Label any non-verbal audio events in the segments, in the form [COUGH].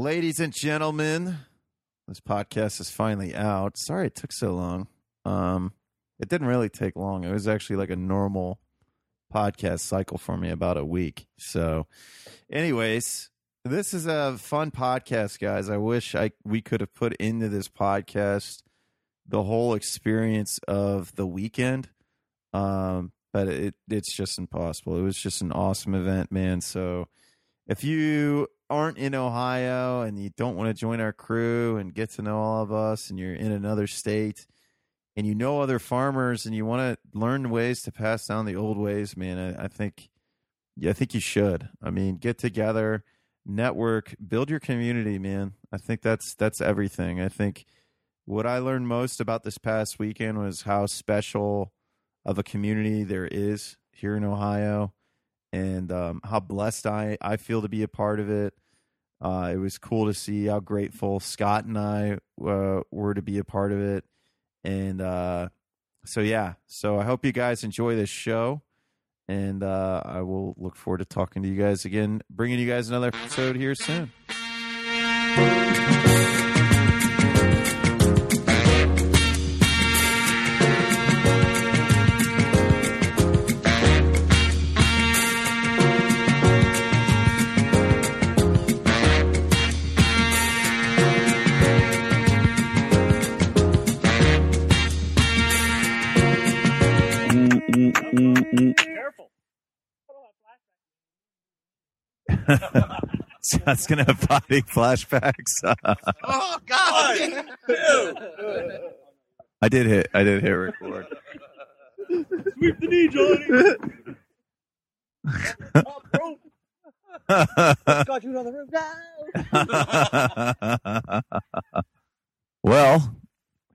Ladies and gentlemen, this podcast is finally out. Sorry it took so long. Um, it didn't really take long. It was actually like a normal podcast cycle for me, about a week. So, anyways, this is a fun podcast, guys. I wish I we could have put into this podcast the whole experience of the weekend. Um, but it it's just impossible. It was just an awesome event, man. So if you aren't in Ohio and you don't want to join our crew and get to know all of us and you're in another state and you know other farmers and you want to learn ways to pass down the old ways, man, I, I think yeah, I think you should. I mean, get together, network, build your community, man. I think that's that's everything. I think what I learned most about this past weekend was how special of a community there is here in Ohio and um, how blessed I, I feel to be a part of it. Uh, it was cool to see how grateful Scott and I uh, were to be a part of it. And uh, so, yeah, so I hope you guys enjoy this show. And uh, I will look forward to talking to you guys again, bringing you guys another episode here soon. Scott's gonna have body flashbacks. Oh God! I did hit. I did hit record. Sweep the knee, Johnny. [LAUGHS] Got you another room. well,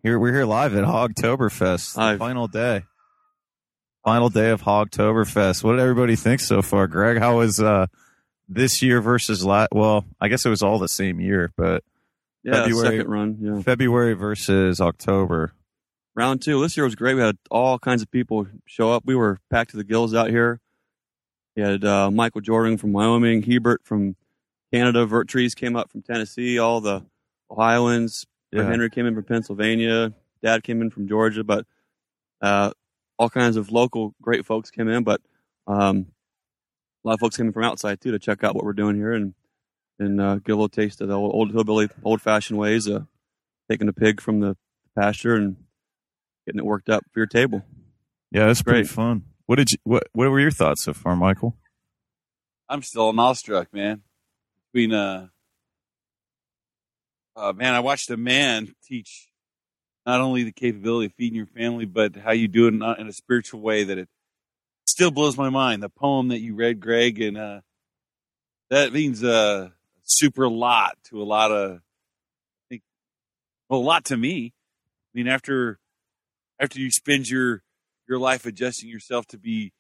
here we're here live at Hogtoberfest. Live. Final day. Final day of Hogtoberfest. What did everybody think so far, Greg? How was uh, this year versus last? Well, I guess it was all the same year, but Yeah, February- second run. Yeah, February versus October. round two. This year was great. We had all kinds of people show up. We were packed to the gills out here. We had uh, Michael Jordan from Wyoming, Hebert from Canada, Vertrees came up from Tennessee, all the Ohioans. Yeah. Henry came in from Pennsylvania. Dad came in from Georgia, but uh, all kinds of local great folks came in. But um, a lot of folks coming from outside too to check out what we're doing here and and uh, get a little taste of the old, old hillbilly, old fashioned ways of taking a pig from the pasture and getting it worked up for your table. Yeah, it's pretty Great. fun. What did you? What What were your thoughts so far, Michael? I'm still awestruck, man. Between uh, uh, man, I watched a man teach not only the capability of feeding your family, but how you do it in in a spiritual way that it still blows my mind. The poem that you read, Greg, and uh, that means uh, super lot to a lot of, I think, well, a lot to me. I mean, after after you spend your your life adjusting yourself to be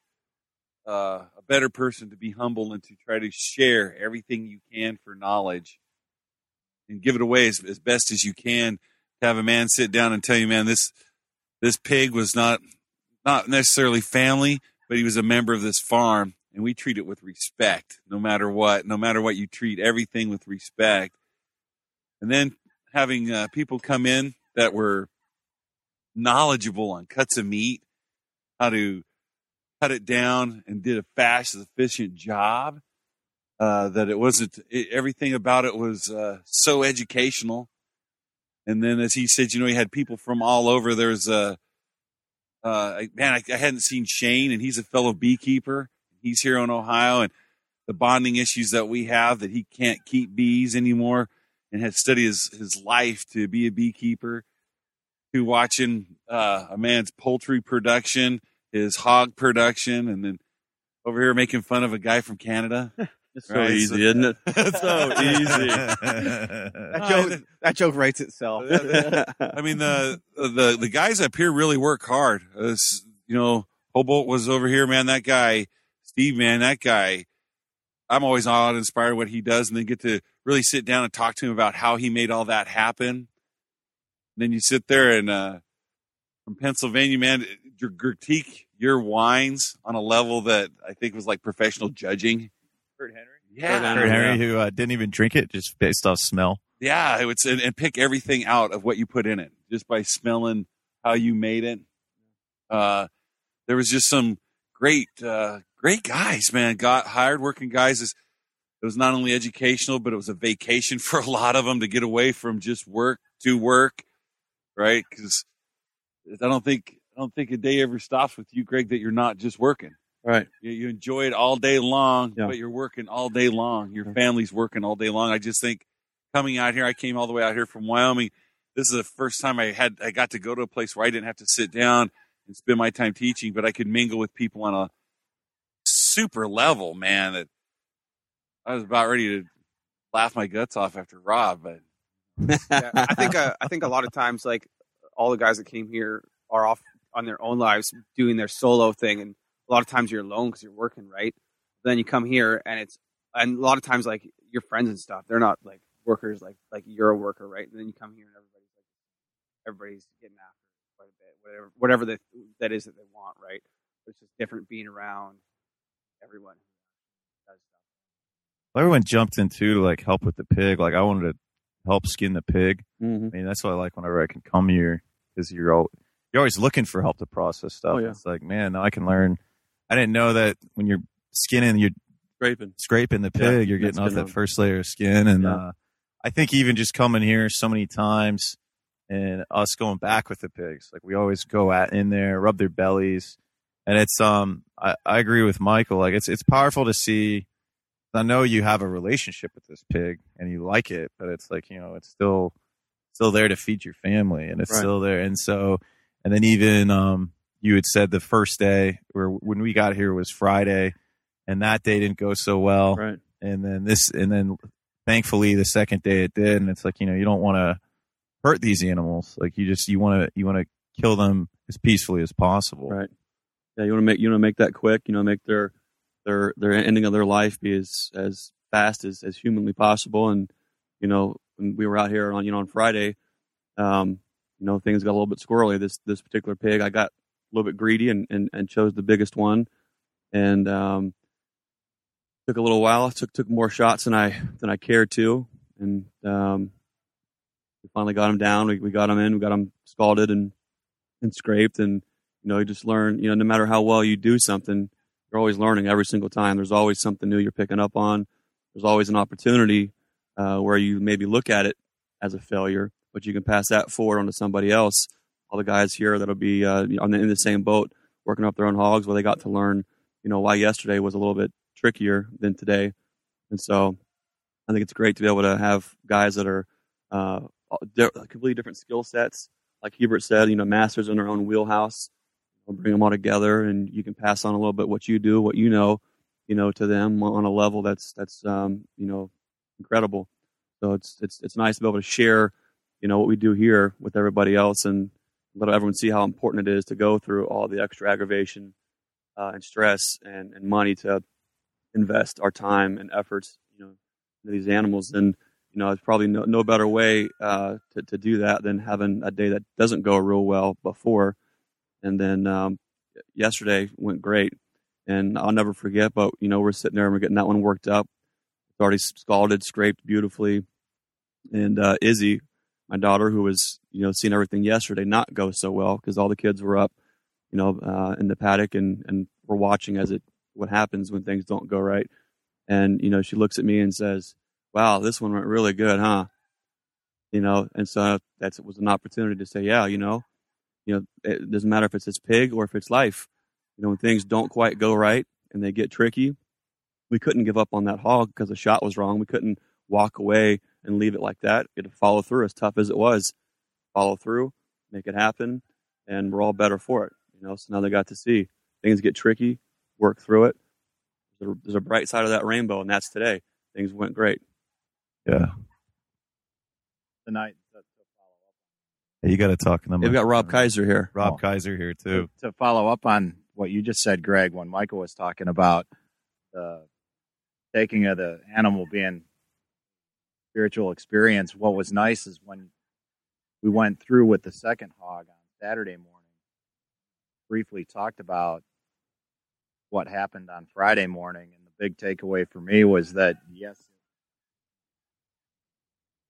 uh, a better person, to be humble, and to try to share everything you can for knowledge and give it away as, as best as you can. To have a man sit down and tell you, man, this this pig was not not necessarily family, but he was a member of this farm, and we treat it with respect, no matter what. No matter what, you treat everything with respect. And then having uh, people come in that were knowledgeable on cuts of meat, how to cut it down, and did a fast, efficient job. Uh, that it wasn't it, everything about it was uh, so educational. And then, as he said, you know, he had people from all over. There's a uh, man, I, I hadn't seen Shane, and he's a fellow beekeeper. He's here in Ohio, and the bonding issues that we have that he can't keep bees anymore, and had studied his his life to be a beekeeper. To watching uh, a man's poultry production, his hog production, and then over here making fun of a guy from Canada. [LAUGHS] It's so Right, easy, so- isn't it? [LAUGHS] so easy. That joke, [LAUGHS] that joke writes itself. I mean the the the guys up here really work hard. Uh, you know, Hobolt was over here, man. That guy, Steve, man, that guy. I'm always awe and inspired what he does, and then get to really sit down and talk to him about how he made all that happen. And then you sit there and uh, from Pennsylvania, man, your critique your wines on a level that I think was like professional judging. Kurt Henry. Yeah, Kurt Henry, who uh, didn't even drink it just based off smell. Yeah, it was and, and pick everything out of what you put in it just by smelling how you made it. Uh, there was just some great, uh, great guys, man. Got hired working guys. It was not only educational, but it was a vacation [LAUGHS] for a lot of them to get away from just work to work, right? Because I don't think I don't think a day ever stops with you, Greg, that you're not just working. Right. You, you enjoy it all day long, Yeah. but you're working all day long. Your family's working all day long. I just think coming out here, I came all the way out here from Wyoming. This is the first time I had I got to go to a place where I didn't have to sit down and spend my time teaching, but I could mingle with people on a super level, man. That I was about ready to laugh my guts off after Rob, but Yeah, I think uh, I think a lot of times like all the guys that came here are off on their own lives doing their solo thing, and a lot of times you're alone because you're working, right? Then you come here and it's and a lot of times like your friends and stuff, they're not like workers like like you're a worker, right? And then you come here and everybody's like everybody's getting after quite a bit, whatever whatever that that is that they want, right? It's just different being around everyone who does stuff. Everyone jumped in too to like help with the pig. Like I wanted to help skin the pig. hmm I mean, that's what I like whenever I can come here because you're all, you're always looking for help to process stuff. Oh, yeah. It's like, man, now I can learn. I didn't know that when you're skinning, you're Scraping. scraping the Yeah, pig, you're getting off that one. first layer of skin. And Yeah. uh, I think even just coming here so many times and us going back with the pigs, like we always go at in there, rub their bellies. And it's, um, I, I agree with Michael. Like it's, it's powerful to see. I know you have a relationship with this pig and you like it, but it's like, you know, it's still, still there to feed your family and it's Right. still there. And so, and then even, um, you had said the first day or when we got here was Friday and that day didn't go so well Right. and then this and then thankfully the second day it did and it's like you know you don't want to hurt these animals like you just you want to you want to kill them as peacefully as possible Right. Yeah, you want to make you want to make that quick. You know, make their their their ending of their life be as as fast as as humanly possible. And you know, when we were out here on you know on Friday, um, you know, things got a little bit squirrely. This this particular pig, I got a little bit greedy and and, and chose the biggest one, and um, took a little while. Took took more shots than I than I cared to, and um, we finally got him down. We we got him in. We got him scalded and and scraped and you know, you just learn, you know, no matter how well you do something, you're always learning every single time. There's always something new you're picking up on. There's always an opportunity uh, where you maybe look at it as a failure, but you can pass that forward onto somebody else. All the guys here that'll be uh, on the, in the same boat, working up their own hogs, where they got to learn, you know, why yesterday was a little bit trickier than today. And so I think it's great to be able to have guys that are uh, completely different skill sets. Like Hubert said, you know, masters in their own wheelhouse. We'll bring them all together, and you can pass on a little bit what you do, what you know, you know, to them on a level that's that's um, you know incredible. So it's it's it's nice to be able to share, you know, what we do here with everybody else, and let everyone see how important it is to go through all the extra aggravation uh, and stress and, and money to invest our time and efforts, you know, these animals. And you know, it's probably no, no better way uh, to to do that than having a day that doesn't go real well before and then um, yesterday went great. And I'll never forget, but you know, we're sitting there and we're getting that one worked up. It's already scalded, scraped beautifully. And uh, Izzy, my daughter, who was you know seeing everything yesterday not go so well because all the kids were up, you know, uh, in the paddock and and we're watching as it what happens when things don't go right. And you know, she looks at me and says, "Wow, this one went really good, huh?" You know, and so that was an opportunity to say, "Yeah, you know." you know, it doesn't matter if it's his pig or if it's life. You know, when things don't quite go right and they get tricky, we couldn't give up on that hog because the shot was wrong. We couldn't walk away and leave it like that. We had to follow through as tough as it was. Follow through, make it happen, and we're all better for it. You know, so now they got to see things get tricky, work through it. There's a, there's a bright side of that rainbow, and that's today. Things went great. yeah tonight to, to Hey, you got to talk in the They've got Rob. Kaiser here. rob Oh. kaiser here too to, to follow up on what you just said, Greg, when Michael was talking about the taking of the animal being spiritual experience. What was nice is when we went through with the second hog on Saturday morning, briefly talked about what happened on Friday morning And the big takeaway for me was that yes,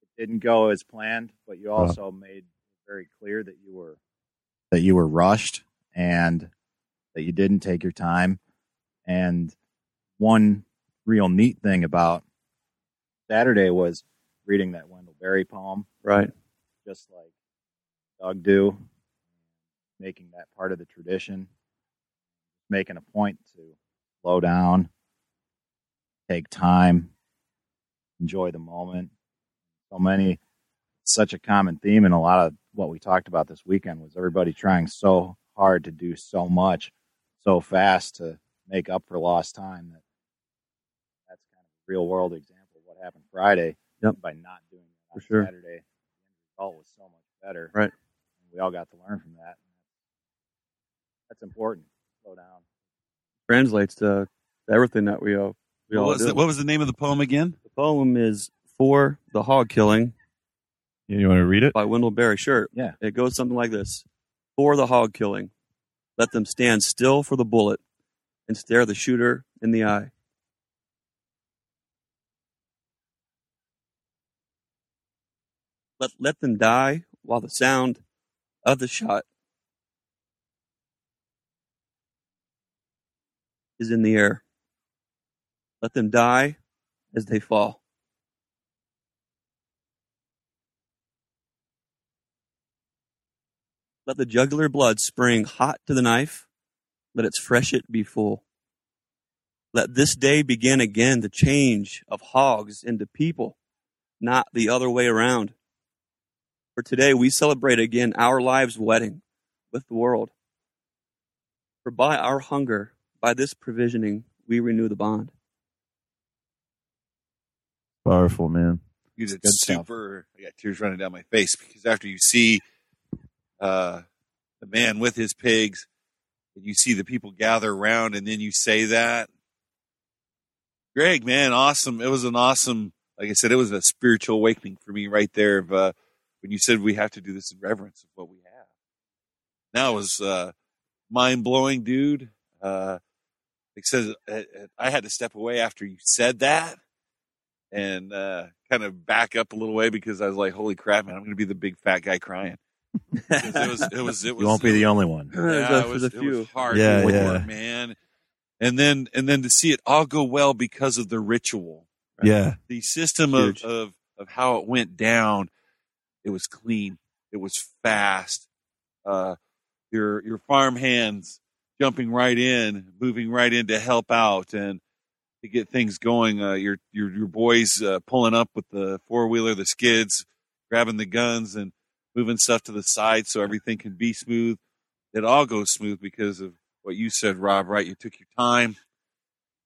it didn't go as planned, but you also made very clear that you were that you were rushed and that you didn't take your time. And one real neat thing about Saturday was reading that Wendell Berry poem, Right. just like Doug do, making that part of the tradition, making a point to slow down, take time, enjoy the moment. So many, such a common theme in a lot of what we talked about this weekend was everybody trying so hard to do so much so fast to make up for lost time that that's kind of a real world example of what happened Friday Yep. by not doing it on For sure. Saturday. The end result was so much better. Right. And we all got to learn from that. That's important. Slow down. Translates to everything that we, uh, we What all was, do. the, what was the name of the poem again? the poem is For the Hog Killing You want to read it? by Wendell Berry. Sure. Yeah. It goes something like this For the hog killing, let them stand still for the bullet and stare the shooter in the eye. Let, let them die while the sound of the shot is in the air. Let them die as they fall. Let the jugular blood spring hot to the knife. Let its freshet be full. Let this day begin again the change of hogs into people, not the other way around. For today we celebrate again our lives' wedding with the world. For by our hunger, by this provisioning, we renew the bond. Powerful, man. You did Good stuff. super. I got tears running down my face because after you see uh, the man with his pigs, and you see the people gather around, and then you say that, Greg, man, awesome! It was an awesome. Like I said, it was a spiritual awakening for me right there. Of uh, when you said we have to do this in reverence of what we have. That was uh, mind blowing, dude. Uh, like I said, uh, uh, I had to step away after you said that and uh, kind of back up a little way because I was like, "Holy crap, man! I'm going to be the big fat guy crying." 'Cause it was, it was, it [LAUGHS] was. You won't be the only one. [LAUGHS] Yeah, it was, there's a it was hard Yeah, work, yeah. man. And then, and then to see it all go well because of the ritual, Yeah. the system of, of of how it went down. It was clean. It was fast. Uh, your your farm hands jumping right in, moving right in to help out and to get things going. Uh, your your your boys uh, pulling up with the four wheeler, the skids, grabbing the guns and moving stuff to the side so everything can be smooth. It all goes smooth because of what you said, Rob. Right? You took your time.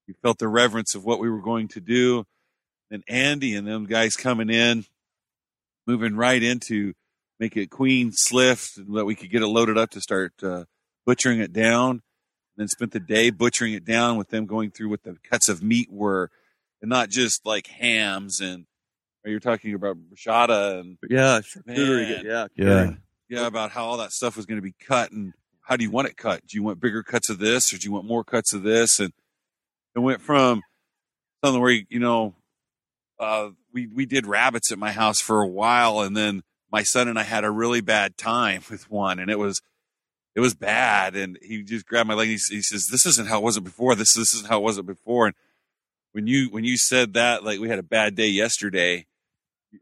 You felt the reverence of what we were going to do. And Andy and them guys coming in, moving right into make it queen slift and that we could get it loaded up to start uh, butchering it down. And then spent the day butchering it down with them going through what the cuts of meat were, and not just like hams and. You're talking about bruschetta and yeah, charcuterie, Man. yeah, Yeah. yeah, about how all that stuff was going to be cut and how do you want it cut? Do you want bigger cuts of this or do you want more cuts of this? And it went from something where, you know, uh, we, we did rabbits at my house for a while and then my son and I had a really bad time [LAUGHS] with one and it was, it was bad. And he just grabbed my leg and he, he says, this isn't how it was before. This, this isn't how it was before. And when you, when you said that, like we had a bad day yesterday,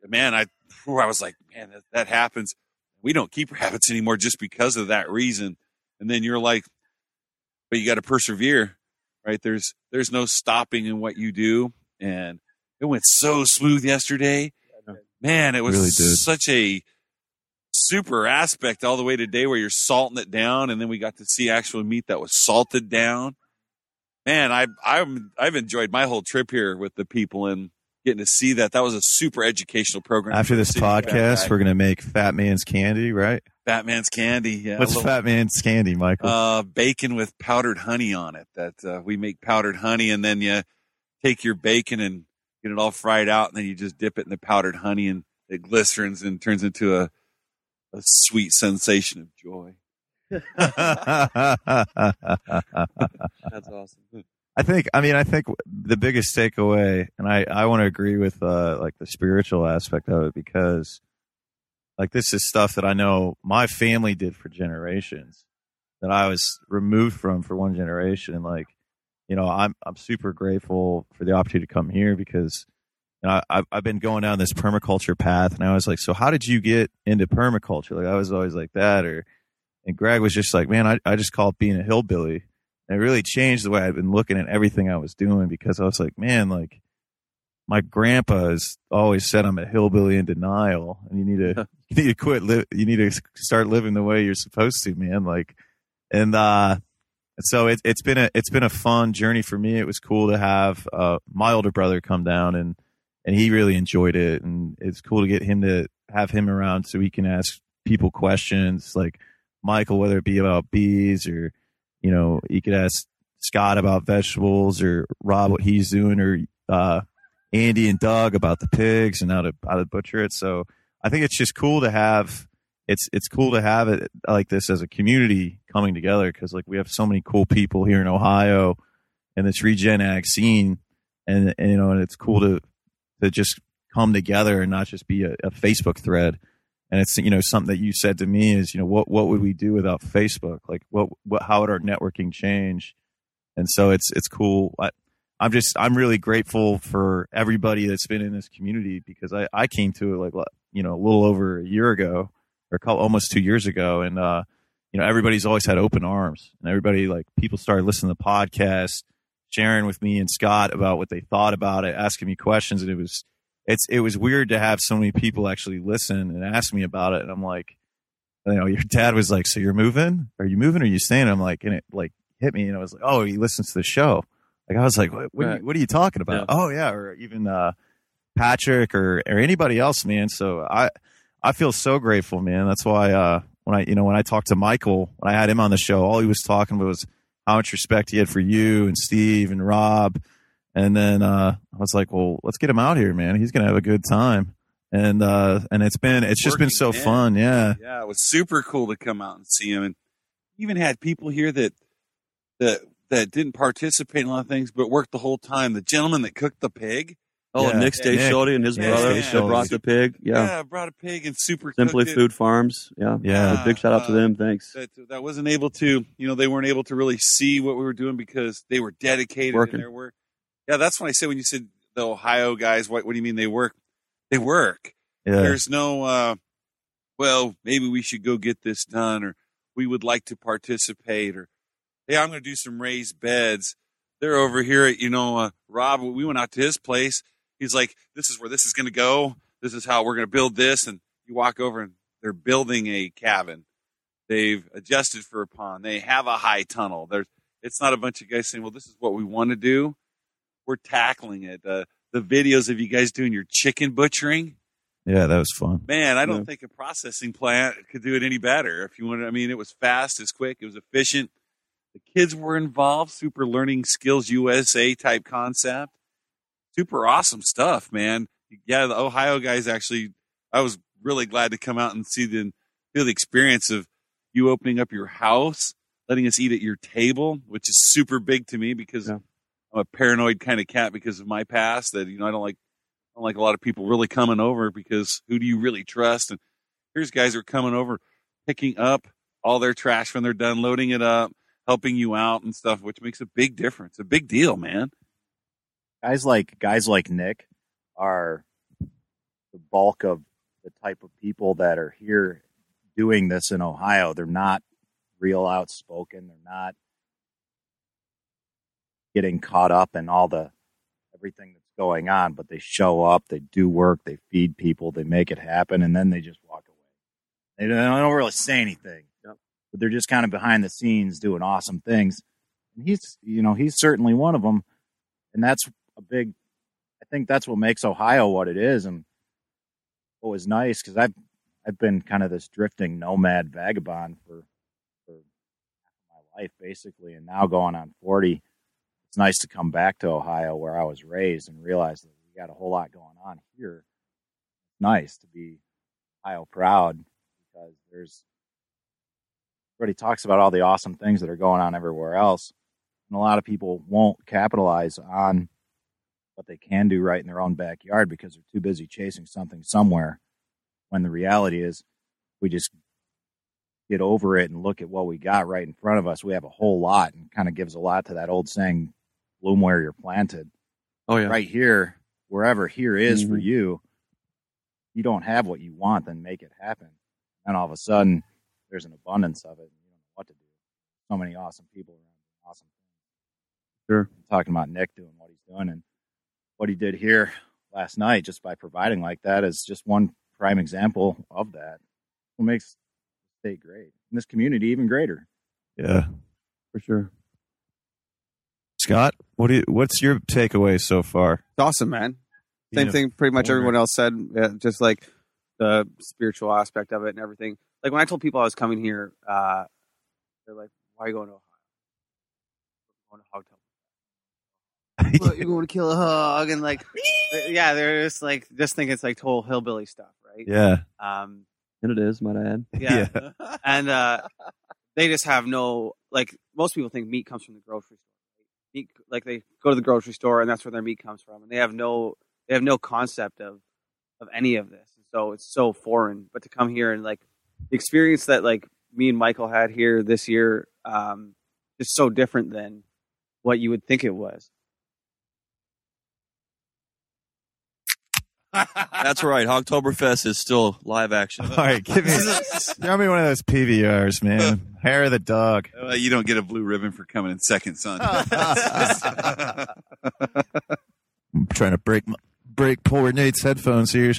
man, I, I was like, man, that, that happens we don't keep [LAUGHS] rabbits anymore just because of that reason. And then you're like, but you got to persevere, right? There's there's no stopping in what you do, and it went so smooth yesterday. Man, it was Really such a super aspect all the way today where you're salting it down, and then we got to see actual meat that was salted down. Man, I I'm I've enjoyed my whole trip here with the people and getting to see that. That was a super educational program. After this city podcast, we're gonna make Fat Man's Candy, right? Fat Man's candy. Yeah, What's little- Fat Man's Candy, Michael? uh, bacon with powdered honey on it. That uh, we make powdered honey, and then you take your bacon and get it all fried out, and then you just dip it in the powdered honey, and it glistens and turns into a a sweet sensation of joy. [LAUGHS] That's awesome. I think I mean I think the biggest takeaway, and I I want to agree with uh like the spiritual aspect of it because like this is stuff that I know my family did for generations that I was removed from for one generation, and like you know I'm I'm super grateful for the opportunity to come here because you know I I've been going down this permaculture path, and I was like, so how did you get into permaculture? Like I was always like that, or and Greg was just like, man, I I just call it being a hillbilly and it really changed the way I've been looking at everything I was doing because I was like, man, like my grandpa has always said I'm a hillbilly in denial, and you need to [LAUGHS] you need to quit. Li- you need to start living the way you're supposed to, man. Like, and uh, so it, it's been a it's been a fun journey for me. It was cool to have uh, my older brother come down and and he really enjoyed it, and it's cool to get him to have him around so he can ask people questions like Michael, whether it be about bees or you know, you could ask Scott about vegetables or Rob what he's doing or uh, Andy and Doug about the pigs and how to how to butcher it. So I think it's just cool to have it's it's cool to have it like this as a community coming together because like we have so many cool people here in Ohio and this regen ag scene and, and you know and it's cool to to just come together and not just be a, a Facebook thread and it's you know something that you said to me is you know what what would we do without Facebook? Like what what how would our networking change? And so it's it's cool. I, I'm just I'm really grateful for everybody that's been in this community because I I came to it like you know a little over a year ago or almost two years ago, and uh, you know everybody's always had open arms and everybody like people started listening to the podcast, sharing with me and Scott about what they thought about it, asking me questions, and it was it's it was weird to have so many people actually listen and ask me about it. And I'm like, you know, your dad was like, "So you're moving? Are you moving? Or are you staying?" I'm like, and it like hit me, and I was like, "Oh, he listens to the show." Like I was like, "What? What, right. are, you, what are, you, talking about?" Yeah. Oh yeah, or even uh, Patrick or or anybody else, man. So I I feel so grateful, man. That's why uh, when I you know when I talked to Michael when I had him on the show, all he was talking about was how much respect he had for you and Steve and Rob and then uh, I was like, well, let's get him out here, man. He's gonna have a good time. And uh, and it's been it's just been so fun, yeah. Yeah, it was super cool to come out and see him, and even had people here that that that didn't participate in a lot of things, but worked the whole time. The gentleman that cooked the pig. Oh, yeah. Nick Stay and his yeah, brother yeah. brought the pig. Yeah. yeah, brought a pig and super Simply Food Farms. Yeah, yeah. big shout out to them. Thanks. That, that wasn't able to, you know, they weren't able to really see what we were doing because they were dedicated Working. in their work. Yeah, that's what I said when you said the Ohio guys. What, what do you mean they work? They work. Yeah. There's no, uh, well, maybe we should go get this done, or we would like to participate, or hey, I'm going to do some raised beds. They're over here at, you know, uh, Rob. We went out to his place. He's like, this is where this is going to go. This is how we're going to build this. And you walk over and they're building a cabin. They've adjusted for a pond. They have a high tunnel. There's, it's not a bunch of guys saying, well, this is what we want to do we're tackling it. Uh, the videos of you guys doing your chicken butchering. Yeah, that was fun. Man, I don't yeah. think a processing plant could do it any better. If you want, I mean, it was fast, it's quick, it was efficient. The kids were involved. Super Learning Skills USA type concept. Super awesome stuff, man. Yeah, the Ohio guys actually. I was really glad to come out and see the feel the experience of you opening up your house, letting us eat at your table, which is super big to me because yeah. I'm a paranoid kind of cat because of my past that you know I don't like I don't like a lot of people really coming over because who do you really trust? And here's guys who are coming over, picking up all their trash when they're done, loading it up, helping you out and stuff, which makes a big difference, a big deal, man. Guys like guys like Nick are the bulk of the type of people that are here doing this in Ohio. They're not real outspoken. They're not getting caught up in all the everything that's going on, but they show up, they do work, they feed people, they make it happen, and then they just walk away. They don't, they don't really say anything, yep. but they're just kind of behind the scenes doing awesome things. And he's, you know, he's certainly one of them, and that's a big. I think that's what makes Ohio what it is, and what was nice because I've I've been kind of this drifting nomad vagabond for for my life basically, and now going on forty it's nice to come back to Ohio where I was raised and realize that we got a whole lot going on here. It's nice to be Ohio proud because there's everybody talks about all the awesome things that are going on everywhere else. And a lot of people won't capitalize on what they can do right in their own backyard because they're too busy chasing something somewhere. When the reality is, we just get over it and look at what we got right in front of us. We have a whole lot and kind of gives a lot to that old saying, bloom where you're planted. Oh yeah. Right here, wherever here is for Mhm. you, you don't have what you want, then make it happen. And all of a sudden, there's an abundance of it. And you don't know what to do. So many awesome people around, awesome things. Sure. I'm talking about Nick doing what he's doing and what he did here last night, just by providing like that, is just one prime example of that. What makes the state great, and this community even greater. Yeah. For sure. Scott, what do you, what's your takeaway so far? It's awesome, man. Being Same a thing, pretty much everyone else said. Yeah, just like the spiritual aspect of it and everything. Like when I told people I was coming here, uh, they're like, "Why are you going to Ohio? Going to hog temple? You're going to kill a hog?" And like, yeah, they're just like just think it's like total hillbilly stuff, right? Yeah. Um, And it is, might I add. yeah. [LAUGHS] and uh, they just have no like most people think meat comes from the grocery store. Meat, like they go to the grocery store and that's where their meat comes from, and they have no they have no concept of of any of this. And so it's so foreign. But to come here and like the experience that like me and Michael had here this year, um, is so different than what you would think it was. That's right. Hogtoberfest is still live action. All right, give me, throw me one of those PBRs, man. Hair of the dog. Uh, you don't get a blue ribbon for coming in second, son. I'm [LAUGHS] trying to break my, break poor Nate's headphones here.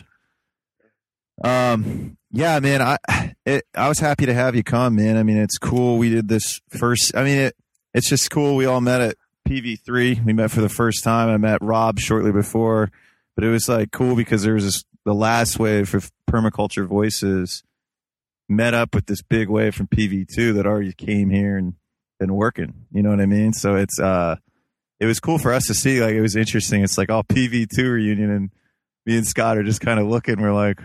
Um, yeah, man, I it, I was happy to have you come, man. I mean, it's cool. We did this first. I mean, it it's just cool. We all met at PV3. We met for the first time. I met Rob shortly before, but it was like cool because there was this the last wave of permaculture voices met up with this big wave from PV2 that already came here and been working. You know what I mean? So it's uh it was cool for us to see. Like it was interesting. It's like all PV two reunion, and me and Scott are just kind of looking. We're like,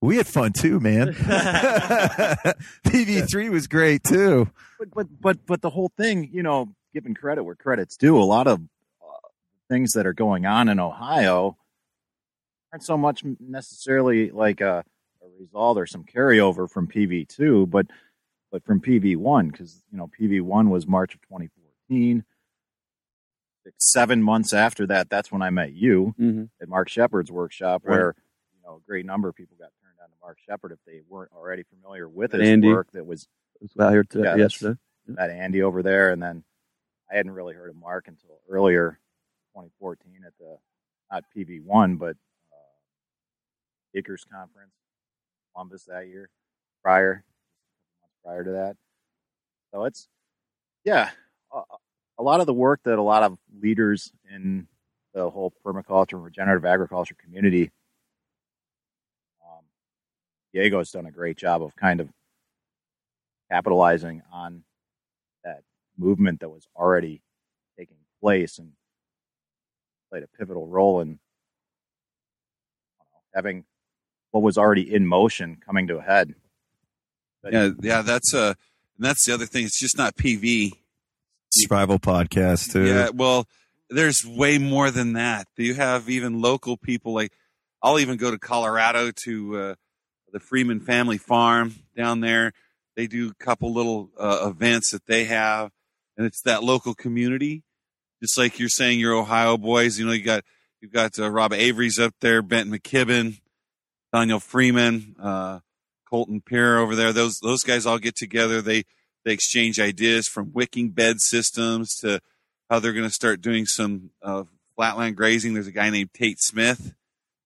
we had fun too, man. [LAUGHS] [LAUGHS] PV three was great too. But but but but the whole thing, you know, giving credit where credit's due. A lot of uh, things that are going on in Ohio aren't so much necessarily like a, a result or some carryover from PV two, but but from PV one because you know PV one was March of 2014. Six, seven months after that, that's when I met you Mm-hmm. at Mark Shepard's workshop, Right. where you know a great number of people got turned on to Mark Shepard if they weren't already familiar with his Andy. work. That was was out here today, Yeah, yesterday. met Andy over there, and then I hadn't really heard of Mark until earlier 2014 at the not PV one, but Acres Conference, Columbus that year. Prior, prior to that, so it's yeah, a, a lot of the work that a lot of leaders in the whole permaculture and regenerative agriculture community. Um, Diego's done a great job of kind of capitalizing on that movement that was already taking place and played a pivotal role in know, having what was already in motion coming to a head. But yeah, yeah, that's uh, and that's the other thing. It's just not PV. Survival podcast too. Yeah, well, there's way more than that. Do you have even local people like I'll even go to Colorado to uh, the Freeman Family Farm down there. They do a couple little uh, events that they have, and it's that local community. Just like you're saying, your Ohio boys. You know, you got you've got uh, Rob Avery's up there, Benton McKibben, Daniel Freeman, uh, Colton Peer over there. Those those guys all get together. They they exchange ideas from wicking bed systems to how they're going to start doing some uh, flatland grazing. There's a guy named Tate Smith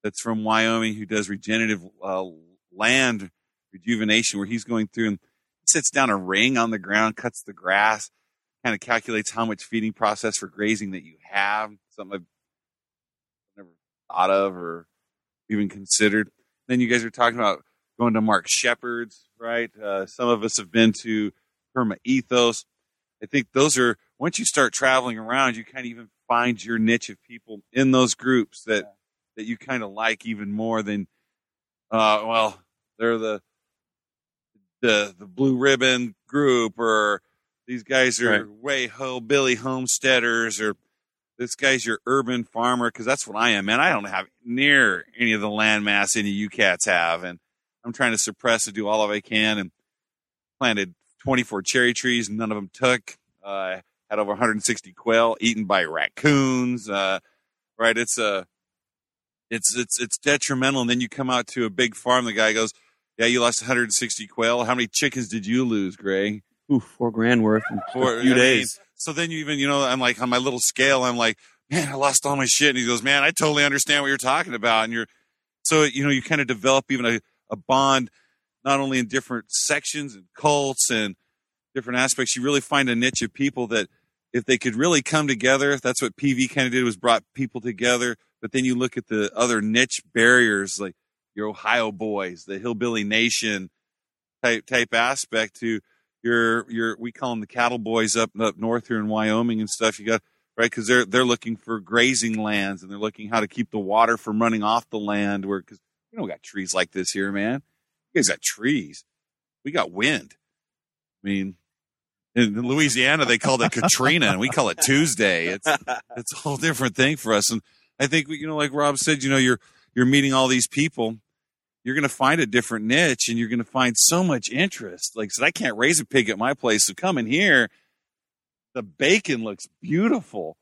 that's from Wyoming who does regenerative uh, land rejuvenation, where he's going through and sits down a ring on the ground, cuts the grass, kind of calculates how much feeding process for grazing that you have. Something I've never thought of or even considered. Then you guys are talking about going to Mark Shepard's, right? Uh, some of us have been to Perma Ethos. I think those are once you start traveling around, you kind of even find your niche of people in those groups that that you kind of like even more than uh well, they're the the the blue ribbon group or These guys are Right. way hillbilly homesteaders, or this guy's your urban farmer because that's what I am, man. I don't have near any of the landmass any of you cats have, and I'm trying to suppress and do all of I can. And planted 24 cherry trees, none of them took. Uh, had over 160 quail eaten by raccoons. Uh, right, it's a it's it's it's detrimental. And then you come out to a big farm. The guy goes, "Yeah, you lost 160 quail. How many chickens did you lose, Greg?" Ooh, four grand worth in For a few I mean, days. So then you even, you know, I'm like on my little scale, I'm like, man, I lost all my shit. And he goes, man, I totally understand what you're talking about. And you're, so, you know, you kind of develop even a, a bond, not only in different sections and cults and different aspects, you really find a niche of people that if they could really come together, that's what PV kind of did was brought people together. But then you look at the other niche barriers, like your Ohio boys, the hillbilly nation type, type aspect to, your your we call them the cattle boys up up north here in Wyoming and stuff. You got right because they're they're looking for grazing lands and they're looking how to keep the water from running off the land. Where because we don't got trees like this here, man. You guys got trees. We got wind. I mean, in Louisiana they call it Katrina and we call it Tuesday. It's it's a whole different thing for us. And I think you know, like Rob said, you know, you're you're meeting all these people you're going to find a different niche and you're going to find so much interest. Like I said, I can't raise a pig at my place. So come in here. The bacon looks beautiful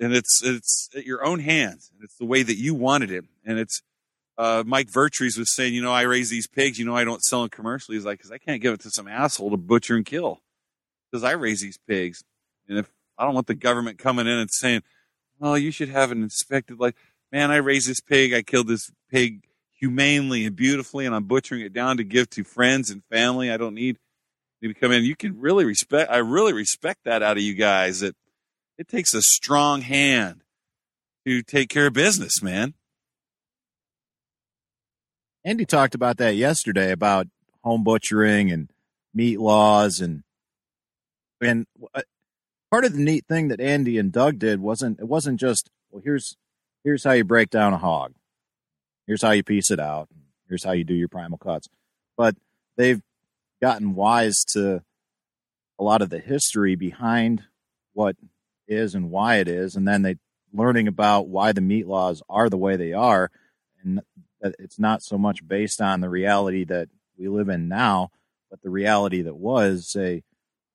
and it's, it's at your own hands and it's the way that you wanted it. And it's, uh, Mike Vertrees was saying, you know, I raise these pigs, you know, I don't sell them commercially. He's like, cause I can't give it to some asshole to butcher and kill because I raise these pigs. And if I don't want the government coming in and saying, well, you should have an inspected. Like, man, I raised this pig. I killed this pig humanely and beautifully, and I'm butchering it down to give to friends and family. I don't need to come in. You can really respect. I really respect that out of you guys. That it takes a strong hand to take care of business, man. Andy talked about that yesterday about home butchering and meat laws and and uh, part of the neat thing that Andy and Doug did wasn't it wasn't just well here's here's how you break down a hog here's how you piece it out here's how you do your primal cuts but they've gotten wise to a lot of the history behind what is and why it is and then they learning about why the meat laws are the way they are and that it's not so much based on the reality that we live in now, but the reality that was, say,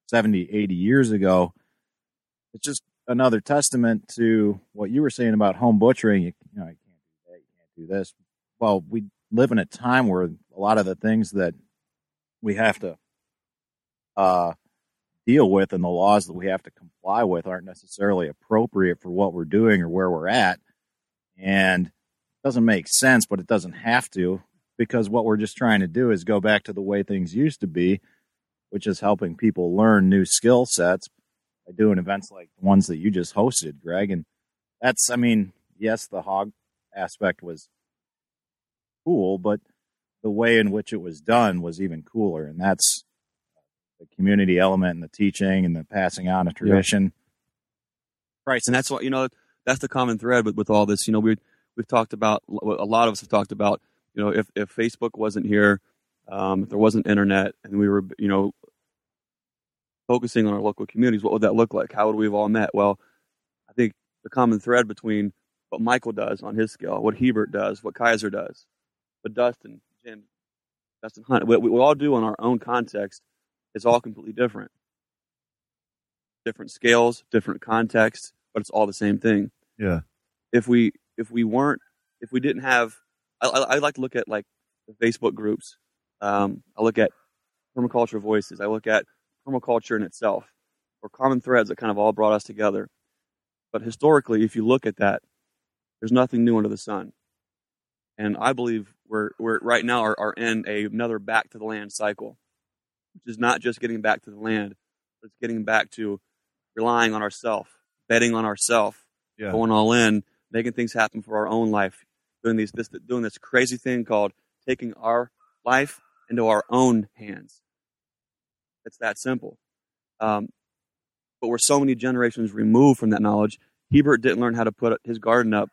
70, 80 years ago. It's just another testament to what you were saying about home butchering. You, you know, do this. Well, we live in a time where a lot of the things that we have to uh, deal with and the laws that we have to comply with aren't necessarily appropriate for what we're doing or where we're at. And it doesn't make sense, but it doesn't have to because what we're just trying to do is go back to the way things used to be, which is helping people learn new skill sets by doing events like the ones that you just hosted, Greg. And that's, I mean, yes, the hog aspect was cool, but the way in which it was done was even cooler. And that's the community element and the teaching and the passing on of tradition. Right. And that's what, you know, that's the common thread with, with all this. You know, we, we've talked about, a lot of us have talked about, you know, if, if Facebook wasn't here, um, if there wasn't internet and we were, you know, focusing on our local communities, what would that look like? How would we have all met? Well, I think the common thread between what Michael does on his scale, what Hebert does, what Kaiser does, what Dustin, Jim, Dustin Hunt, what we all do in our own context is all completely different. Different scales, different contexts, but it's all the same thing. Yeah. If we if we weren't if we didn't have, I, I, I like to look at like the Facebook groups. Um, I look at permaculture voices. I look at permaculture in itself, or common threads that kind of all brought us together. But historically, if you look at that, there's nothing new under the sun. And I believe we're, we're right now are, are in a, another back to the land cycle, which is not just getting back to the land, but it's getting back to relying on ourselves, betting on ourselves, Yeah. going all in, making things happen for our own life, doing these this doing this crazy thing called taking our life into our own hands. It's that simple. Um, but we're so many generations removed from that knowledge. Hebert didn't learn how to put his garden up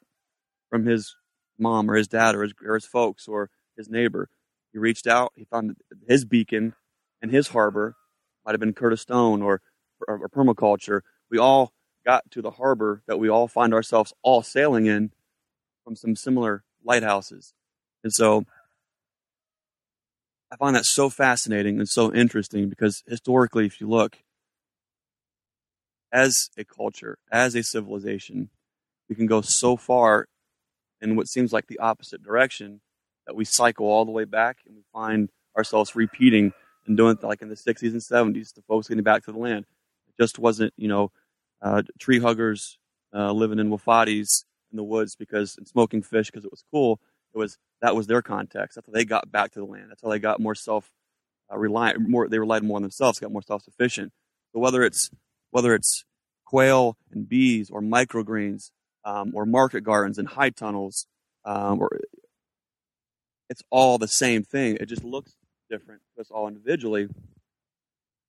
from his mom or his dad or his, or his folks or his neighbor. He reached out, he found his beacon and his harbor might have been Curtis Stone or, or, or permaculture. We all got to the harbor that we all find ourselves all sailing in from some similar lighthouses. And so I find that so fascinating and so interesting because historically, if you look, as a culture, as a civilization, we can go so far in what seems like the opposite direction that we cycle all the way back and we find ourselves repeating and doing like in the 60s and 70s, the folks getting back to the land. It just wasn't, you know, uh, tree huggers uh, living in wafadis in the woods because and smoking fish because it was cool. It was that was their context. That's how they got back to the land. That's how they got more self uh, reliant. More they relied more on themselves. Got more self sufficient. So whether it's whether it's quail and bees or microgreens um, or market gardens and high tunnels um, or it's all the same thing. It just looks different to us all individually.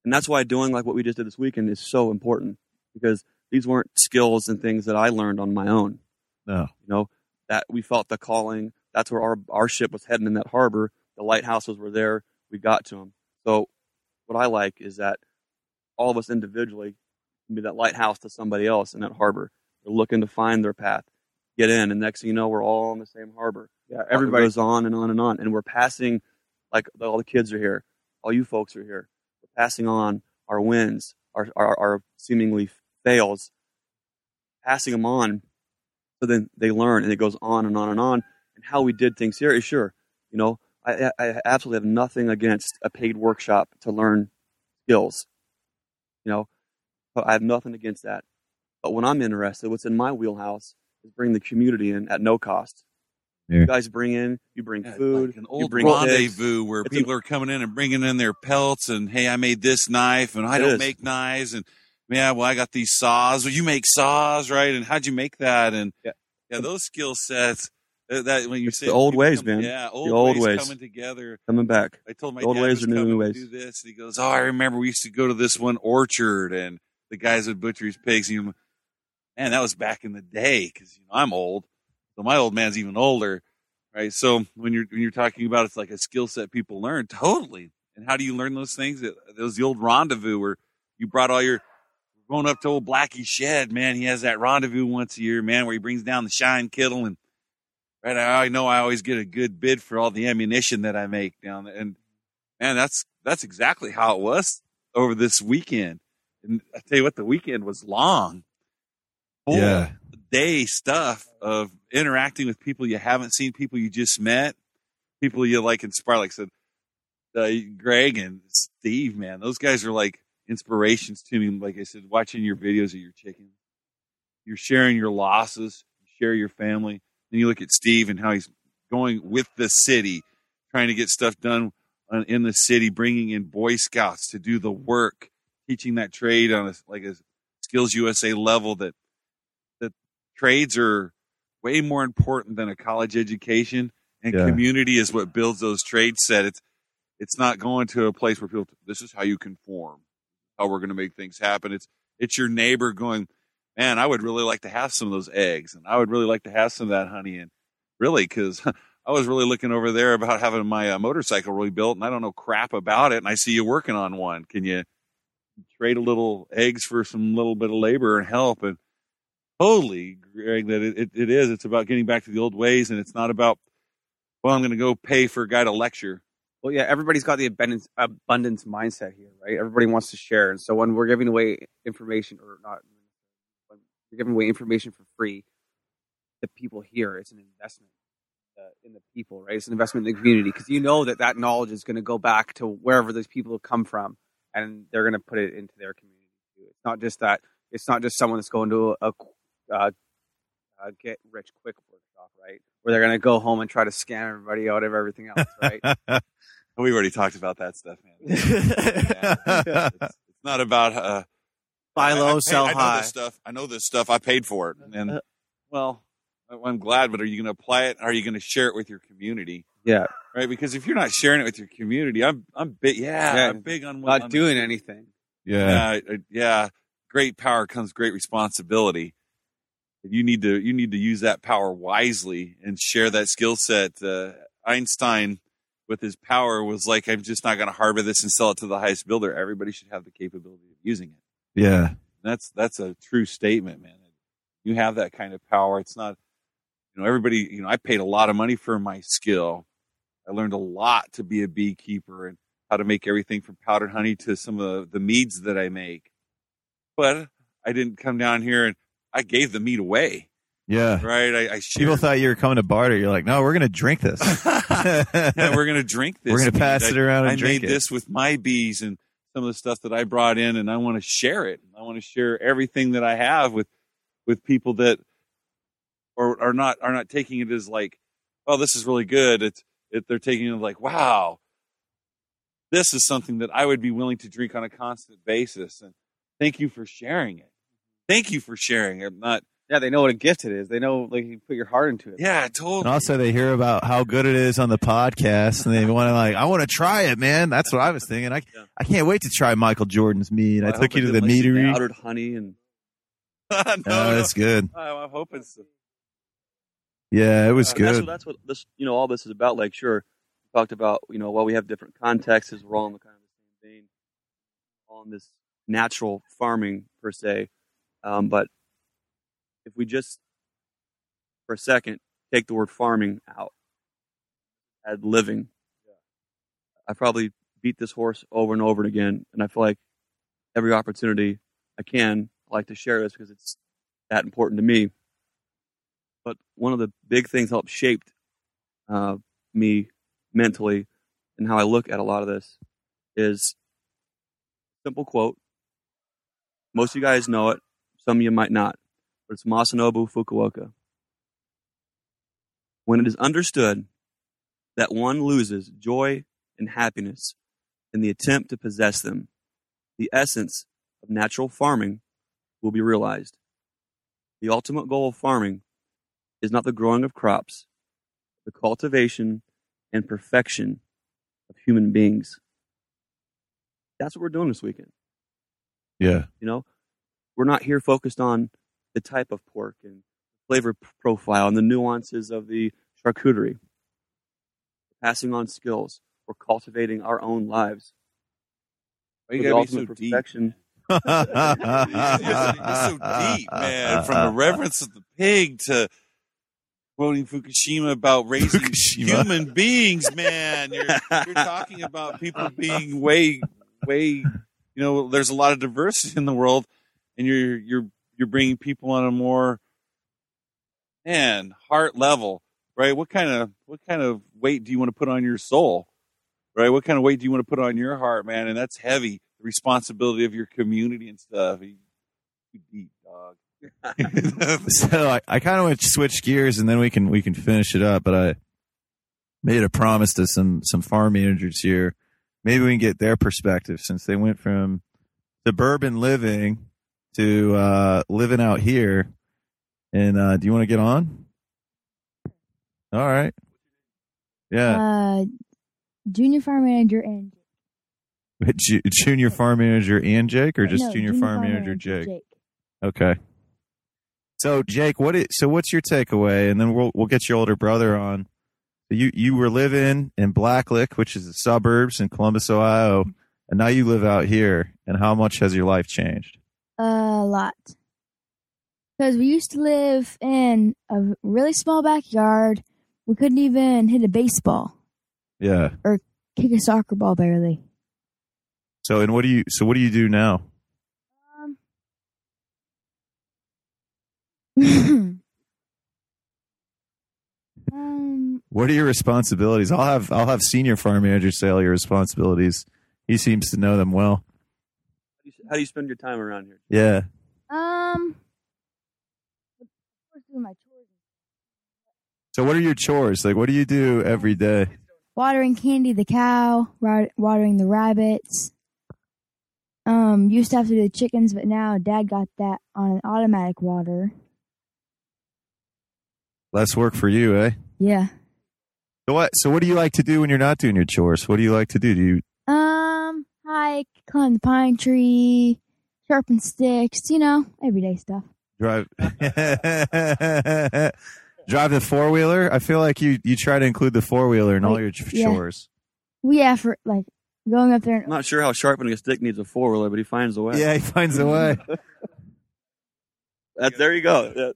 And that's why doing like what we just did this weekend is so important because these weren't skills and things that I learned on my own. No. You know, that we felt the calling. That's where our, our ship was heading in that harbor. The lighthouses were there. We got to them. So what I like is that all of us individually can be that lighthouse to somebody else in that harbor. They're looking to find their path, get in, and next thing you know, we're all in the same harbor. Yeah, Everybody goes on and on and on, and we're passing like all the kids are here, all you folks are here. We're passing on our wins, our our, our seemingly fails, passing them on, so then they learn, and it goes on and on and on. And how we did things here is sure, you know, I, I I absolutely have nothing against a paid workshop to learn skills, you know, I have nothing against that. But when I'm interested, what's in my wheelhouse is bring the community in at no cost. Yeah. You guys bring in, you bring Yeah, food, like an you old bring pigs. rendezvous where It's people are coming in and bringing in their pelts and hey, I made this knife and I don't is. make knives and yeah, well, I got these saws. Well, you make saws, right? And how'd you make that? And Yeah. yeah, those skill sets. uh, That when you It's say the old ways, come- man. Yeah, old, old ways, ways. coming together. coming back. I told my The old dad ways are new ways. to do this, and he goes, "Oh, I remember we used to go to this one orchard, and the guys would butcher his pigs." And you, man, that was back in the day because you know I'm old, so my old man's even older, right? So when you're when you're talking about it's like a skill set people learn, totally. And how do you learn those things? It, it was the old rendezvous where you brought all your going up to old Blackie's shed, man. He has that rendezvous once a year, man, where he brings down the shine kittle and right. I know I always get a good bid for all the ammunition that I make down there, and man, that's that's exactly how it was over this weekend. And I tell you what, the weekend was long. Full Yeah. day stuff of interacting with people you haven't seen, people you just met, people you like inspire. Like I said, uh, Greg and Steve, man, those guys are like inspirations to me. Like I said, watching your videos of your chicken, you're sharing your losses, you share your family. Then you look at Steve and how he's going with the city, trying to get stuff done in the city, bringing in Boy Scouts to do the work, teaching that trade on a, like a Skills USA level that that trades are way more important than a college education and Yeah. community is what builds those trade set. It's it's not going to a place where people this is how you conform, how we're going to make things happen. It's it's your neighbor going, man, I would really like to have some of those eggs, and I would really like to have some of that honey, and really because [LAUGHS] I was really looking over there about having my uh, motorcycle rebuilt, and I don't know crap about it, and I see you working on one. Can you trade a little eggs for some little bit of labor and help? And totally, Greg, that it, it, it is. It's about getting back to the old ways, and it's not about well, I'm going to go pay for a guy to lecture. Well, yeah, everybody's got the abundance abundance mindset here, right? Everybody wants to share, and so when we're giving away information, or not, when we're giving away information for free, the people here, it's an investment uh, in the people, right? It's an investment in the community because you know that that knowledge is going to go back to wherever those people come from, and they're going to put it into their community. It's not just that. It's not just someone that's going to a uh, uh, get rich quick workshop, right? Where they're going to go home and try to scam everybody out of everything else, right? [LAUGHS] We've already talked about that stuff, man. it's, [LAUGHS] it's not about uh, Buy I- I low, paid- sell I know high. this stuff. I know this stuff. I paid for it, and well, I- I'm glad. But are you going to apply it? Are you going to share it with your community? Yeah, Right? Because if you're not sharing it with your community, I'm I'm big. Yeah, Yeah. I'm big on not on- doing anything. yeah. Yeah, uh, yeah. Great power comes great responsibility. You need to you need to use that power wisely and share that skill set. Uh, Einstein with his power was like, I'm just not going to harbor this and sell it to the highest builder. Everybody should have the capability of using it. Yeah. That's that's a true statement, man. You have that kind of power. It's not, you know, everybody. You know, I paid a lot of money for my skill. I learned a lot to be a beekeeper and how to make everything from powdered honey to some of the meads that I make. But I didn't come down here and I gave the meat away, Yeah. right? I, I People thought you were coming to barter. You're like, no, we're gonna drink this. [LAUGHS] yeah, we're gonna drink this. We're gonna pass I- it around and I drink made it. this with my bees and some of the stuff that I brought in, and I want to share it. I want to share everything that I have with with people that are are not are not taking it as like, oh, this is really good. It's it, they're taking it like, wow, this is something that I would be willing to drink on a constant basis. And thank you for sharing it. Thank you for sharing it. Not Yeah, they know what a gift it is. They know like you put your heart into it. yeah, totally. And also, they hear about how good it is on the podcast, and they [LAUGHS] want to like, I want to try it, man. That's what I was thinking. I, Yeah. I can't wait to try Michael Jordan's meat. I, hope took you to the like, some powdered honey and [LAUGHS] no, Oh, no. that's good. I- I'm hoping so. Yeah, it was Uh, That's good. what, that's what this, you know, all this is about. Like, sure, we talked about, you know, while we have different contexts, we're all in the kind of the same vein, all in this natural farming per se. Um, but if we just, for a second, take the word farming out, add living, I probably beat this horse over and over and again, and I feel like every opportunity I can, I like to share this because it's that important to me but one of the big things helped shaped uh, me mentally and how I look at a lot of this is simple quote. Most of you guys know it. Some of you might not, but it's Masanobu Fukuoka. When it is understood that one loses joy and happiness in the attempt to possess them, the essence of natural farming will be realized. The ultimate goal of farming is not the growing of crops, the cultivation and perfection of human beings. That's what we're doing this weekend. yeah. You know, we're not here focused on the type of pork and flavor profile and the nuances of the charcuterie. We're passing on skills. We're cultivating our own lives. Why you gotta be so ultimate deep? perfection. [LAUGHS] You're so deep, man. [LAUGHS] From the reverence of the pig to quoting Fukushima about raising Fukushima. human beings, man. You're, you're talking about people being way, way. You know, there's a lot of diversity in the world, and you're you're you're bringing people on a more man heart level, right? What kind of what kind of weight do you want to put on your soul, right? What kind of weight do you want to put on your heart, man? And that's heavy. The responsibility of your community and stuff. Deep dog. [LAUGHS] [LAUGHS] so I, I kind of want to switch gears and then we can we can finish it up. But I made a promise to some some farm managers here. Maybe we can get their perspective since they went from suburban living to uh, living out here. And uh, do you want to get on? All right. Yeah, Uh, junior farm manager and Ju- junior farm manager and Jake, or just no, junior, farm, manager, Jake? Jake. Okay. So Jake, what is, so what's your takeaway? And then we'll we'll get your older brother on. You you were living in Blacklick, which is the suburbs in Columbus, Ohio, and now you live out here. And how much has your life changed? A lot. Because we used to live in a really small backyard. We couldn't even hit a baseball, Yeah. Or kick a soccer ball barely. So and what do you so what do you do now? Um, [LAUGHS] um, What are your responsibilities? I'll have I'll have senior farm manager say all your responsibilities. He seems to know them well. How do you, how do you spend your time around here? Yeah. um, of course, doing my chores. So what are your chores? Like what do you do every day? watering Candy the cow, watering the rabbits. Um, used to have to do the chickens, but now Dad got that on an automatic water. Less work for you, eh? Yeah. So what so what do you like to do when you're not doing your chores? What do you like to do? Do you Um, hike, climb the pine tree, sharpen sticks, you know, everyday stuff. drive [LAUGHS] drive the four wheeler? I feel like you you try to include the four wheeler in all your ch- yeah. chores. Well, yeah, for like going up there. I'm not sure how sharpening a stick needs a four wheeler, but he finds a way. Yeah, he finds a way. [LAUGHS] That, there you go. Yeah,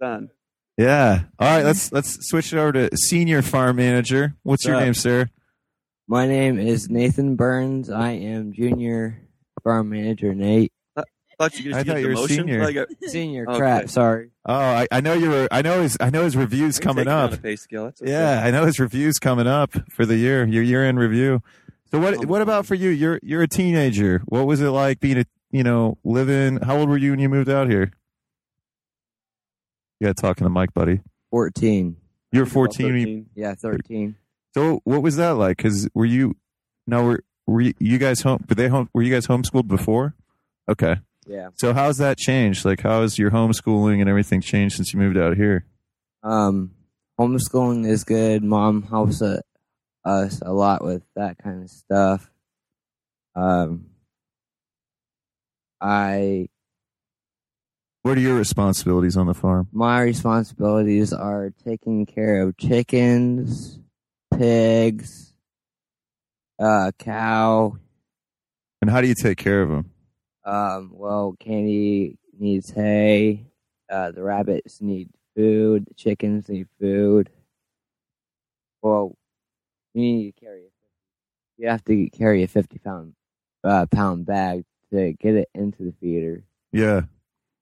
done. Yeah. All right, let's let's switch it over to senior farm manager. What's your What's name, sir? My name is Nathan Burns. I am junior farm manager Nate. Thought you I thought get you were demotion. senior. Like a- Senior Okay. crap, sorry. Oh, I, I know you were. I know his. I know his reviews coming up. down pay scale. That's. Yeah, I know his reviews coming up for the year. Your year end review. So what? Um, what about for you? You're you're a teenager. What was it like being a you know living? How old were you when you moved out here? You got to talk in the mic, buddy. 14. You're 14. 13. Yeah, 13. So what was that like? Because were you? No, were were you, you guys home? Were they home? Were you guys homeschooled before? Okay. Yeah. So how's that changed? Like, how has your homeschooling and everything changed since you moved out here? Um, homeschooling is good. Mom helps uh, us a lot with that kind of stuff. Um, I What are your responsibilities on the farm? my responsibilities are taking care of chickens, pigs, uh, cow. And how do you take care of them? Um, well, Candy needs hay. Uh, the rabbits need food. The chickens need food. Well, you need to carry. A, you have to carry a fifty pound uh, pound bag to get it into the feeder. Yeah.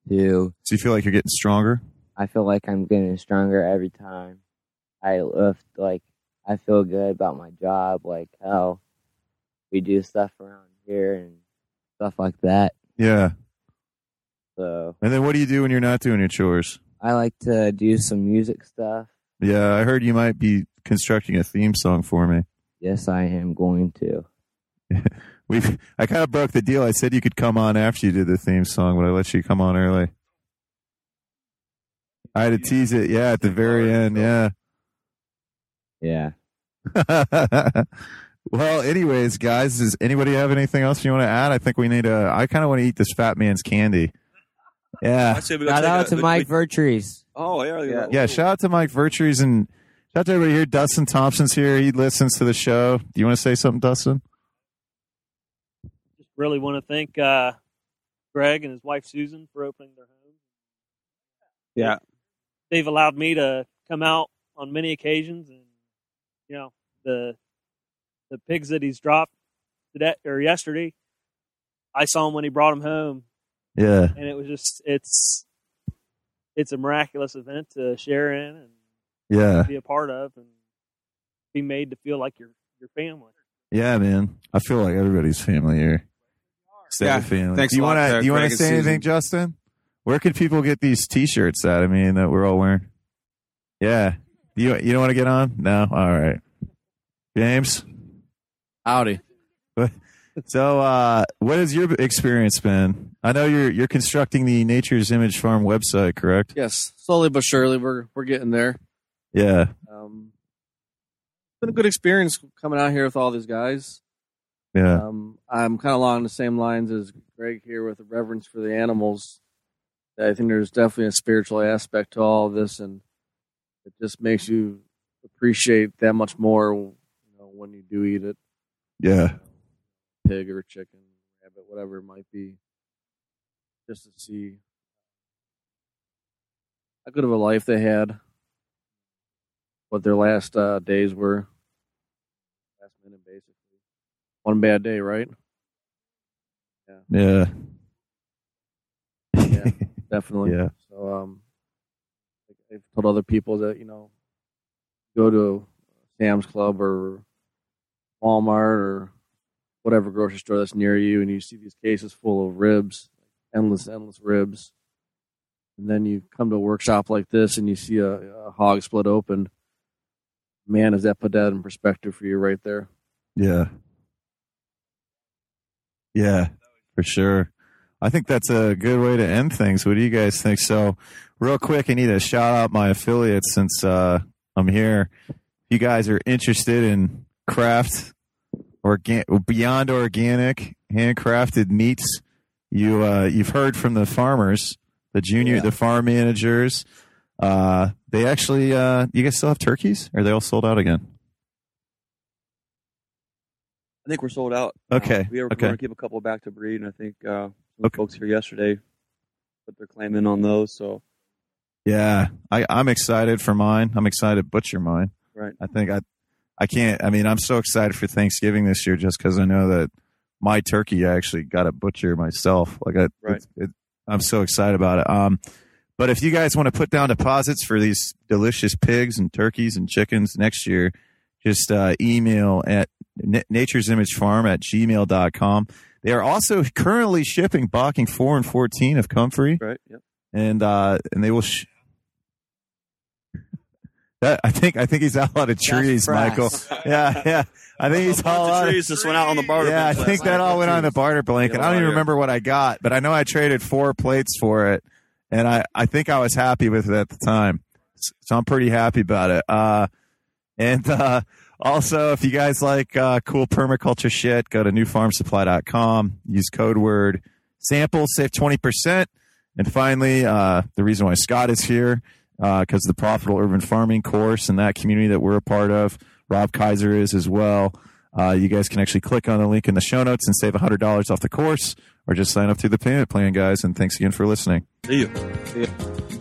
To So you feel like you're getting stronger? I feel like I'm getting stronger every time I lift. Like I feel good about my job. Like how we do stuff around here and stuff like that. Yeah. So And then what do you do when you're not doing your chores? I like to do some music stuff. Yeah, I heard you might be constructing a theme song for me. Yes, I am going to. [LAUGHS] We've I kind of broke the deal. I said you could come on after you did the theme song, but I let you come on early. I had to tease it, yeah, at the very end, yeah. Yeah. [LAUGHS] well, anyways, guys, does anybody have anything else you want to add? I think we need to. I kind of want to eat this fat man's candy. Yeah, I say we go Shout out to Mike Vertrees. Oh yeah, Yeah. yeah. Shout out to Mike Vertrees and shout out to everybody here. Dustin Thompson's here. He listens to the show. Do you want to say something, Dustin? just really want to thank uh, Greg and his wife Susan for opening their home. Yeah. They've allowed me to come out on many occasions, and you know the the pigs that he's dropped today or yesterday. I saw him when he brought them home, Yeah, and it was just it's it's a miraculous event to share in and yeah, be a part of, and be made to feel like your your family. yeah, man. I feel like everybody's family here. Stay Yeah, with family. thanks do you wanna- Do you want to say anything, Susan. Justin? Where can people get these T-shirts at? I mean, that we're all wearing. Yeah. You you don't want to get on? No. All right. James. Howdy. So, uh, what has your experience been? I know you're you're constructing the Nature's Image Farm website, correct? Yes, slowly but surely we're we're getting there. Yeah. Um, it's been a good experience coming out here with all these guys. Yeah. Um, I'm kind of along the same lines as Greg here with the reverence for the animals. I think there's definitely a spiritual aspect to all of this, and it just makes you appreciate that much more. You know, when you do eat it, Yeah. pig or chicken, rabbit, whatever it might be, just to see how good of a life they had, what their last uh, days were. Last minute, basically. One bad day, right? Yeah. Yeah. [LAUGHS] Definitely. Yeah. So, um, I've told other people that you know, go to Sam's Club or Walmart or whatever grocery store that's near you, and you see these cases full of ribs, endless, endless ribs, and then you come to a workshop like this and you see a, a hog split open. Man, does that put that in perspective for you right there? Yeah. Yeah, for sure. I think that's a good way to end things. What do you guys think? So, real quick, I need to shout out my affiliates since uh, I'm here. If you guys are interested in craft, organ- beyond organic, handcrafted meats, you uh, you've heard from the farmers, the junior, Yeah. the farm managers. Uh, they actually, uh, you guys still have turkeys? Or are they all sold out again? I think we're sold out. Okay, we are okay. going to keep a couple back to breed, and I think uh, some Okay. folks here yesterday put their claim in on those. So Yeah, I, I'm excited for mine. I'm excited to butcher mine. Right. I think I, I can't. I mean, I'm so excited for Thanksgiving this year just because I know that my turkey I actually got a butcher myself. Like I, Right. it, it, I'm so excited about it. Um, but if you guys want to put down deposits for these delicious pigs and turkeys and chickens next year, just uh, email at na- nature's image farm at gmail.com. They are also currently shipping Bocking 4 and 14 of Comfrey right, yep. and uh and they will sh- that I think I think he's out a lot of trees, Michael. Yeah, yeah. I think he's A bunch all of trees just went out on the barter. Yeah, I think that all went on the barter blanket. I don't even remember what I got, but I know I traded four plates for it, and I I think I was happy with it at the time, so I'm pretty happy about it. Uh, and uh, also, if you guys like uh, cool permaculture shit, go to newfarmsupply.com. Use code word sample, save twenty percent. And finally, uh, the reason why Scott is here because the profitable urban farming course and that community that we're a part of. Rob Kaiser is as well. Uh, you guys can actually click on the link in the show notes and save $100 off the course or just sign up through the payment plan, guys. And thanks again for listening. See you.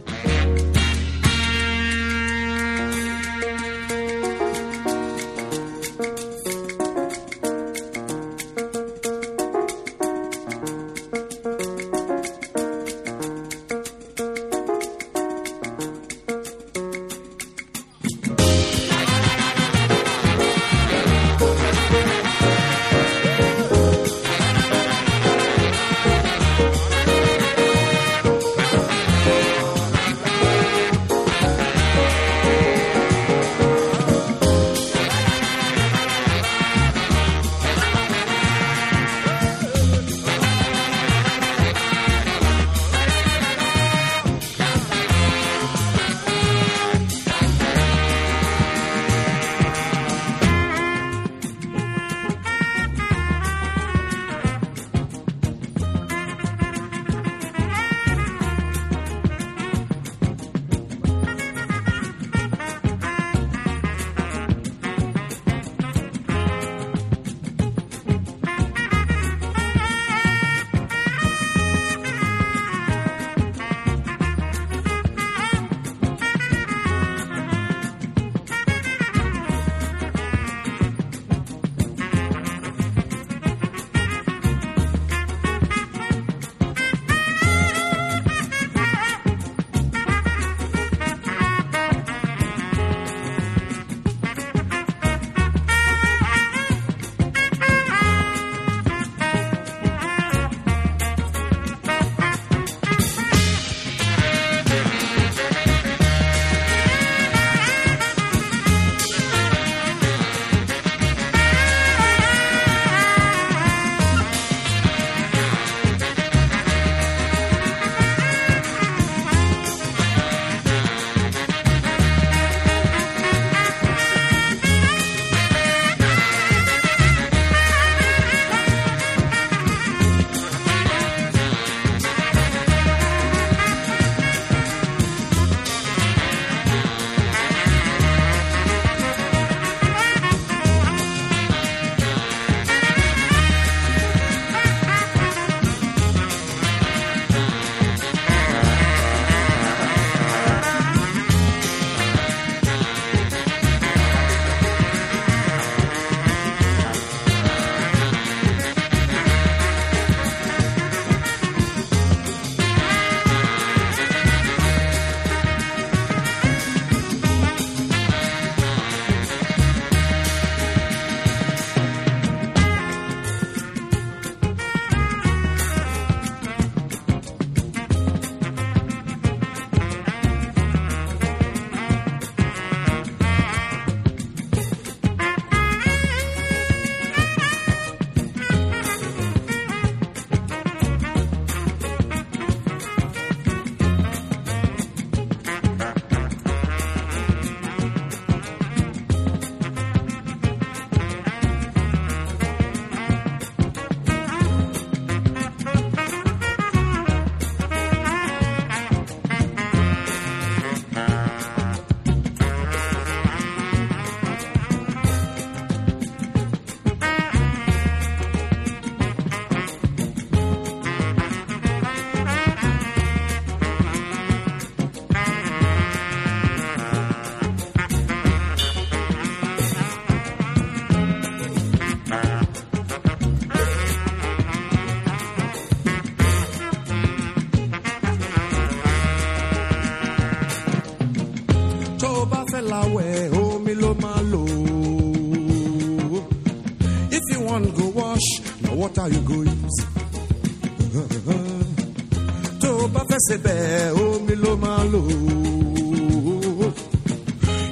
omi ló máa lò.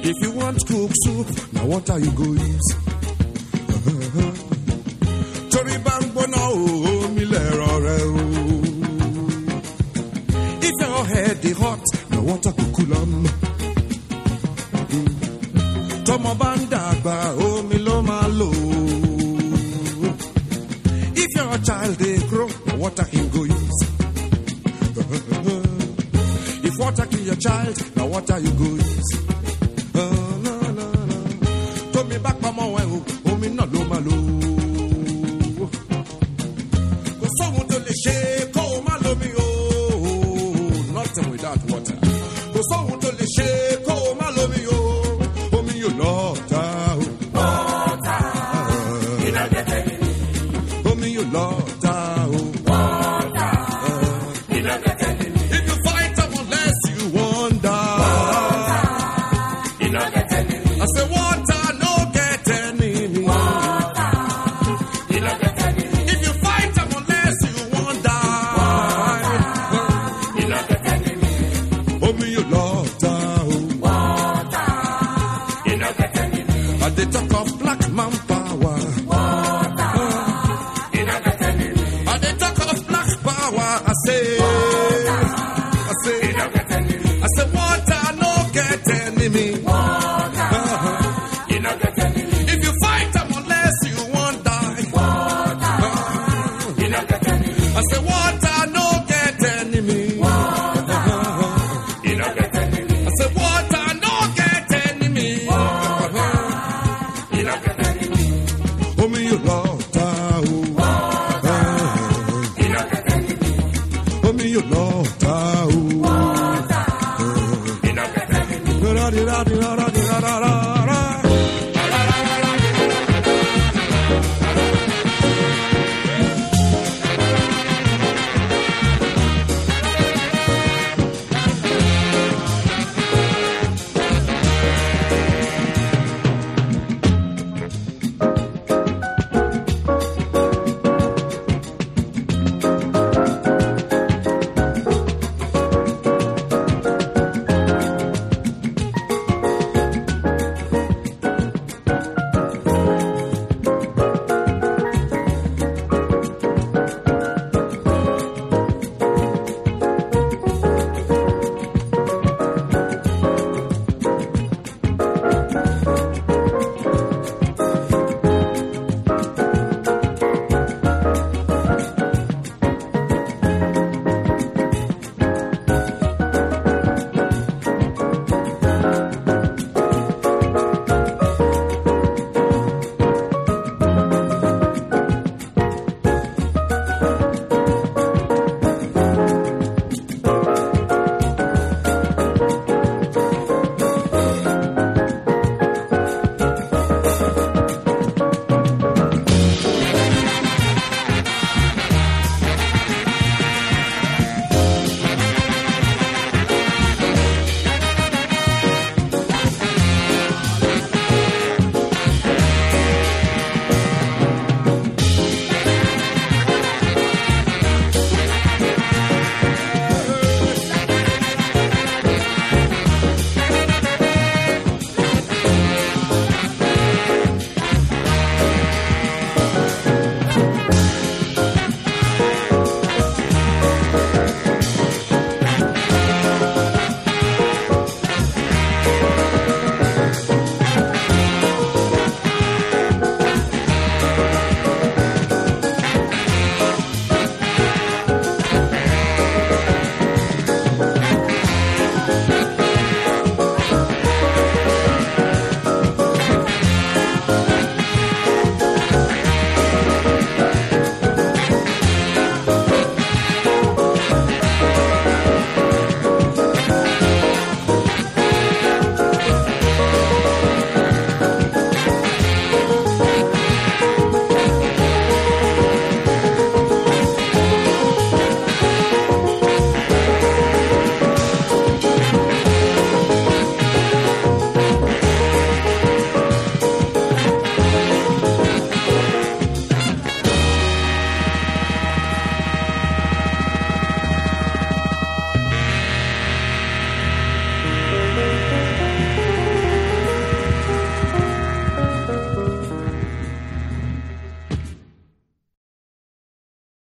If you want cook soup, na water you go eat. Torí bá ń gbóná omi o. If your head dey hot, na water go cool am. Tọ́mọ bá ń dàgbà o. child. Now what are you good?